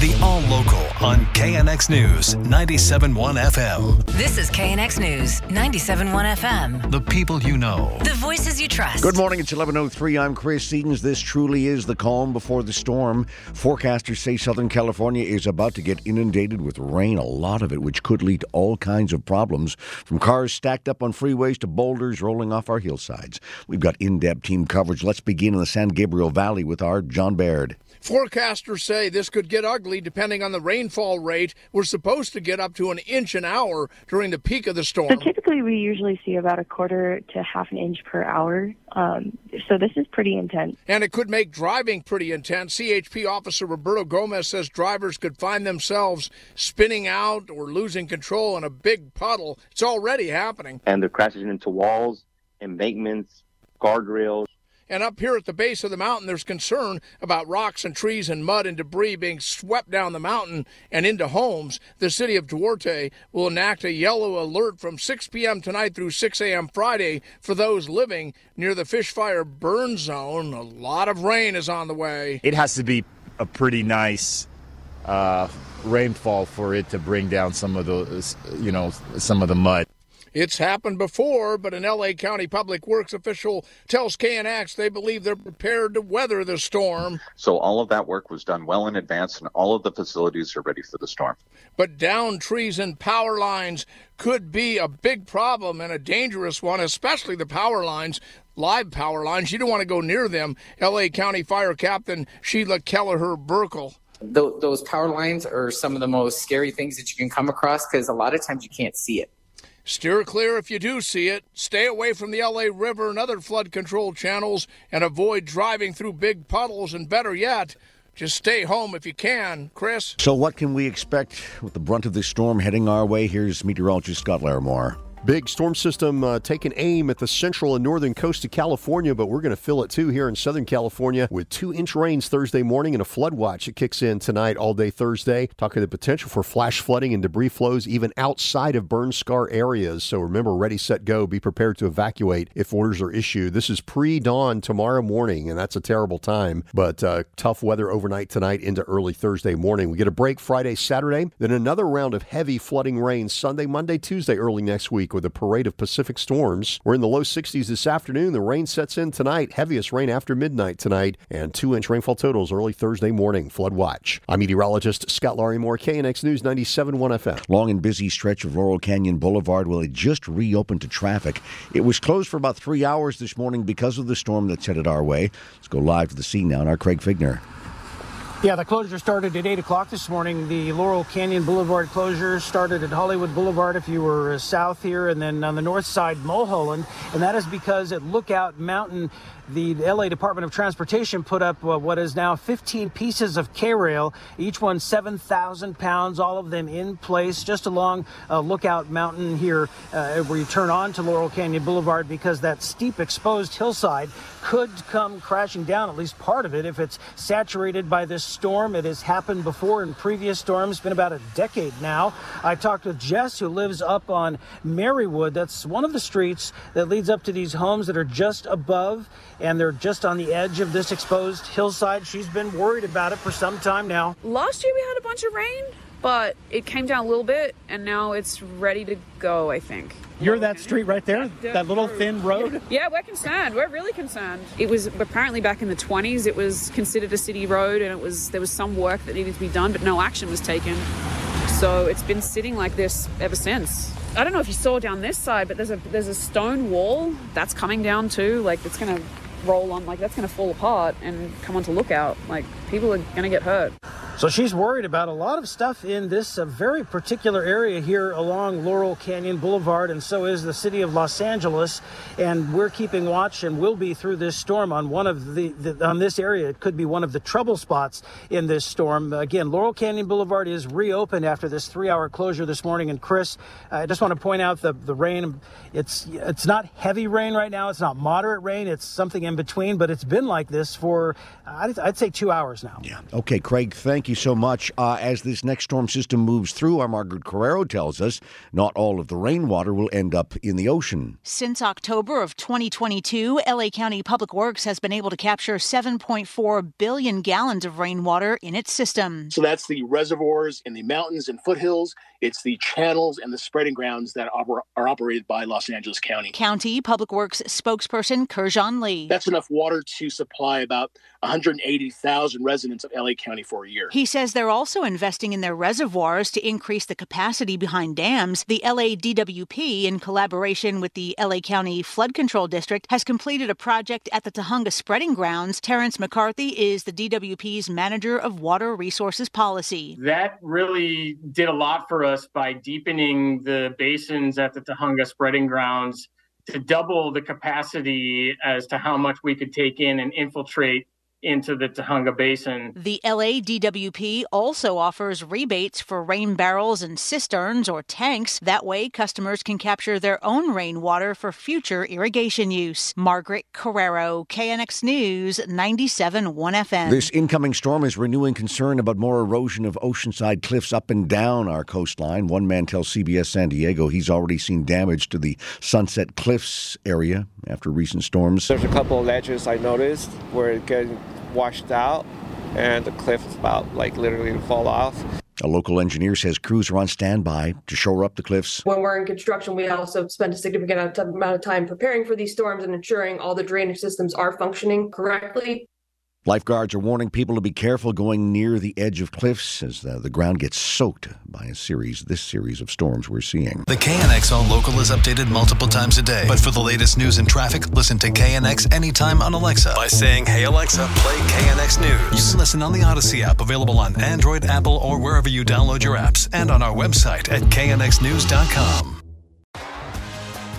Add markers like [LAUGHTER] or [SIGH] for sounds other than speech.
The All Local on KNX News 97.1 FM. This is KNX News 97.1 FM. The people you know. The voices you trust. Good morning. It's 11:03. I'm Chris Sedens. This truly is the calm before the storm. Forecasters say Southern California is about to get inundated with rain, a lot of it, which could lead to all kinds of problems, from cars stacked up on freeways to boulders rolling off our hillsides. We've got in-depth team coverage. Let's begin in the San Gabriel Valley with our John Baird. Forecasters say this could get ugly depending on the rainfall rate. We're supposed to get up to an inch an hour during the peak of the storm. So typically, we usually see about a quarter to half an inch per hour. Um, so this is pretty intense. And it could make driving pretty intense. CHP officer Roberto Gomez says drivers could find themselves spinning out or losing control in a big puddle. It's already happening. And they're crashing into walls, embankments, guardrails. And up here at the base of the mountain, there's concern about rocks and trees and mud and debris being swept down the mountain and into homes. The city of Duarte will enact a yellow alert from 6 p.m. tonight through 6 a.m. Friday for those living near the Fishfire burn zone. A lot of rain is on the way. It has to be a pretty nice uh, rainfall for it to bring down some of the, you know, some of the mud. It's happened before, but an LA County Public Works official tells KNX they believe they're prepared to weather the storm. So all of that work was done well in advance, and all of the facilities are ready for the storm. But downed trees and power lines could be a big problem and a dangerous one, especially the power lines. Live power lines, you don't want to go near them. LA County Fire Captain Sheila Kelleher Burkle. Those power lines are some of the most scary things that you can come across because a lot of times you can't see it. Steer clear if you do see it. Stay away from the LA River and other flood control channels and avoid driving through big puddles. And better yet, just stay home if you can. Chris? So, what can we expect with the brunt of this storm heading our way? Here's meteorologist Scott Larimore. Big storm system uh, taking aim at the central and northern coast of California, but we're going to feel it too here in Southern California with two inch rains Thursday morning and a flood watch that kicks in tonight all day Thursday. Talking the potential for flash flooding and debris flows even outside of burn scar areas. So remember, ready, set, go. Be prepared to evacuate if orders are issued. This is pre dawn tomorrow morning, and that's a terrible time, but uh, tough weather overnight tonight into early Thursday morning. We get a break Friday, Saturday, then another round of heavy flooding rain Sunday, Monday, Tuesday, early next week with a parade of Pacific storms. We're in the low 60s this afternoon. The rain sets in tonight. Heaviest rain after midnight tonight, and two inch rainfall totals early Thursday morning. Flood watch. I'm meteorologist Scott Larimore, KNX News 97.1 FM. Long and busy stretch of Laurel Canyon Boulevard will it just reopened to traffic. It was closed for about three hours this morning because of the storm that's headed our way. Let's go live to the scene now. And our Craig Fiegener. Yeah, the closure started at 8 o'clock this morning. The Laurel Canyon Boulevard closure started at Hollywood Boulevard if you were south here, and then on the north side, Mulholland. And that is because at Lookout Mountain, the LA Department of Transportation put up uh, what is now 15 pieces of K-rail, each one 7,000 pounds, all of them in place just along uh, Lookout Mountain here uh, where you turn on to Laurel Canyon Boulevard because that steep exposed hillside could come crashing down, at least part of it, if it's saturated by this storm. It has happened before in previous storms, it's been about a decade now. I talked with Jess, who lives up on Marywood. That's one of the streets that leads up to these homes that are just above and they're just on the edge of this exposed hillside. She's been worried about it for some time now. Last year we had a bunch of rain, but it came down a little bit, and now it's ready to go, I think. You're that street right there? That little thin road? [LAUGHS] Yeah, we're concerned. We're really concerned. It was apparently back in the 20s, it was considered a city road, and it was there was some work that needed to be done, but no action was taken. So it's been sitting like this ever since. I don't know if you saw down this side, but there's a there's a stone wall that's coming down too. Like it's gonna roll on, like that's gonna fall apart and come onto lookout. Like people are gonna get hurt. So she's worried about a lot of stuff in this uh, very particular area here along Laurel Canyon Boulevard, and so is the city of Los Angeles. And we're keeping watch and will be through this storm on one of the, the on this area. It could be one of the trouble spots in this storm. Again, Laurel Canyon Boulevard is reopened after this three-hour closure this morning. And Chris, I just want to point out the the rain. It's it's not heavy rain right now. It's not moderate rain. It's something in between, but it's been like this for I'd, I'd say two hours now. Yeah. Okay, Craig. Thank you so much. Uh, as this next storm system moves through, our Margaret Carrero tells us not all of the rainwater will end up in the ocean. Since October of 2022, LA County Public Works has been able to capture 7.4 billion gallons of rainwater in its system. So that's the reservoirs in the mountains and foothills. It's the channels and the spreading grounds that are, are operated by Los Angeles County. County Public Works spokesperson Kerjon Lee. That's enough water to supply about 180,000 residents of LA County for a year. He says they're also investing in their reservoirs to increase the capacity behind dams. The LADWP, in collaboration with the LA County Flood Control District, has completed a project at the Tujunga Spreading Grounds. Terrence McCarthy is the DWP's manager of water resources policy. That really did a lot for us by deepening the basins at the Tujunga Spreading Grounds to double the capacity as to how much we could take in and infiltrate into the Tujunga Basin. The LADWP also offers rebates for rain barrels and cisterns or tanks. That way, customers can capture their own rainwater for future irrigation use. Margaret Carrero, KNX News, 97.1 FM. This incoming storm is renewing concern about more erosion of oceanside cliffs up and down our coastline. One man tells CBS San Diego he's already seen damage to the Sunset Cliffs area after recent storms. There's a couple of ledges I noticed where it getting washed out and the cliff is about like literally to fall off. A local engineer says crews are on standby to shore up the cliffs. When we're in construction, we also spend a significant amount of time preparing for these storms and ensuring all the drainage systems are functioning correctly. Lifeguards are warning people to be careful going near the edge of cliffs as the, the ground gets soaked by a series, this series of storms we're seeing. The KNX All Local is updated multiple times a day. But for the latest news and traffic, listen to KNX anytime on Alexa by saying, Hey Alexa, play KNX News. You can listen on the Odyssey app, available on Android, Apple, or wherever you download your apps, and on our website at knxnews.com.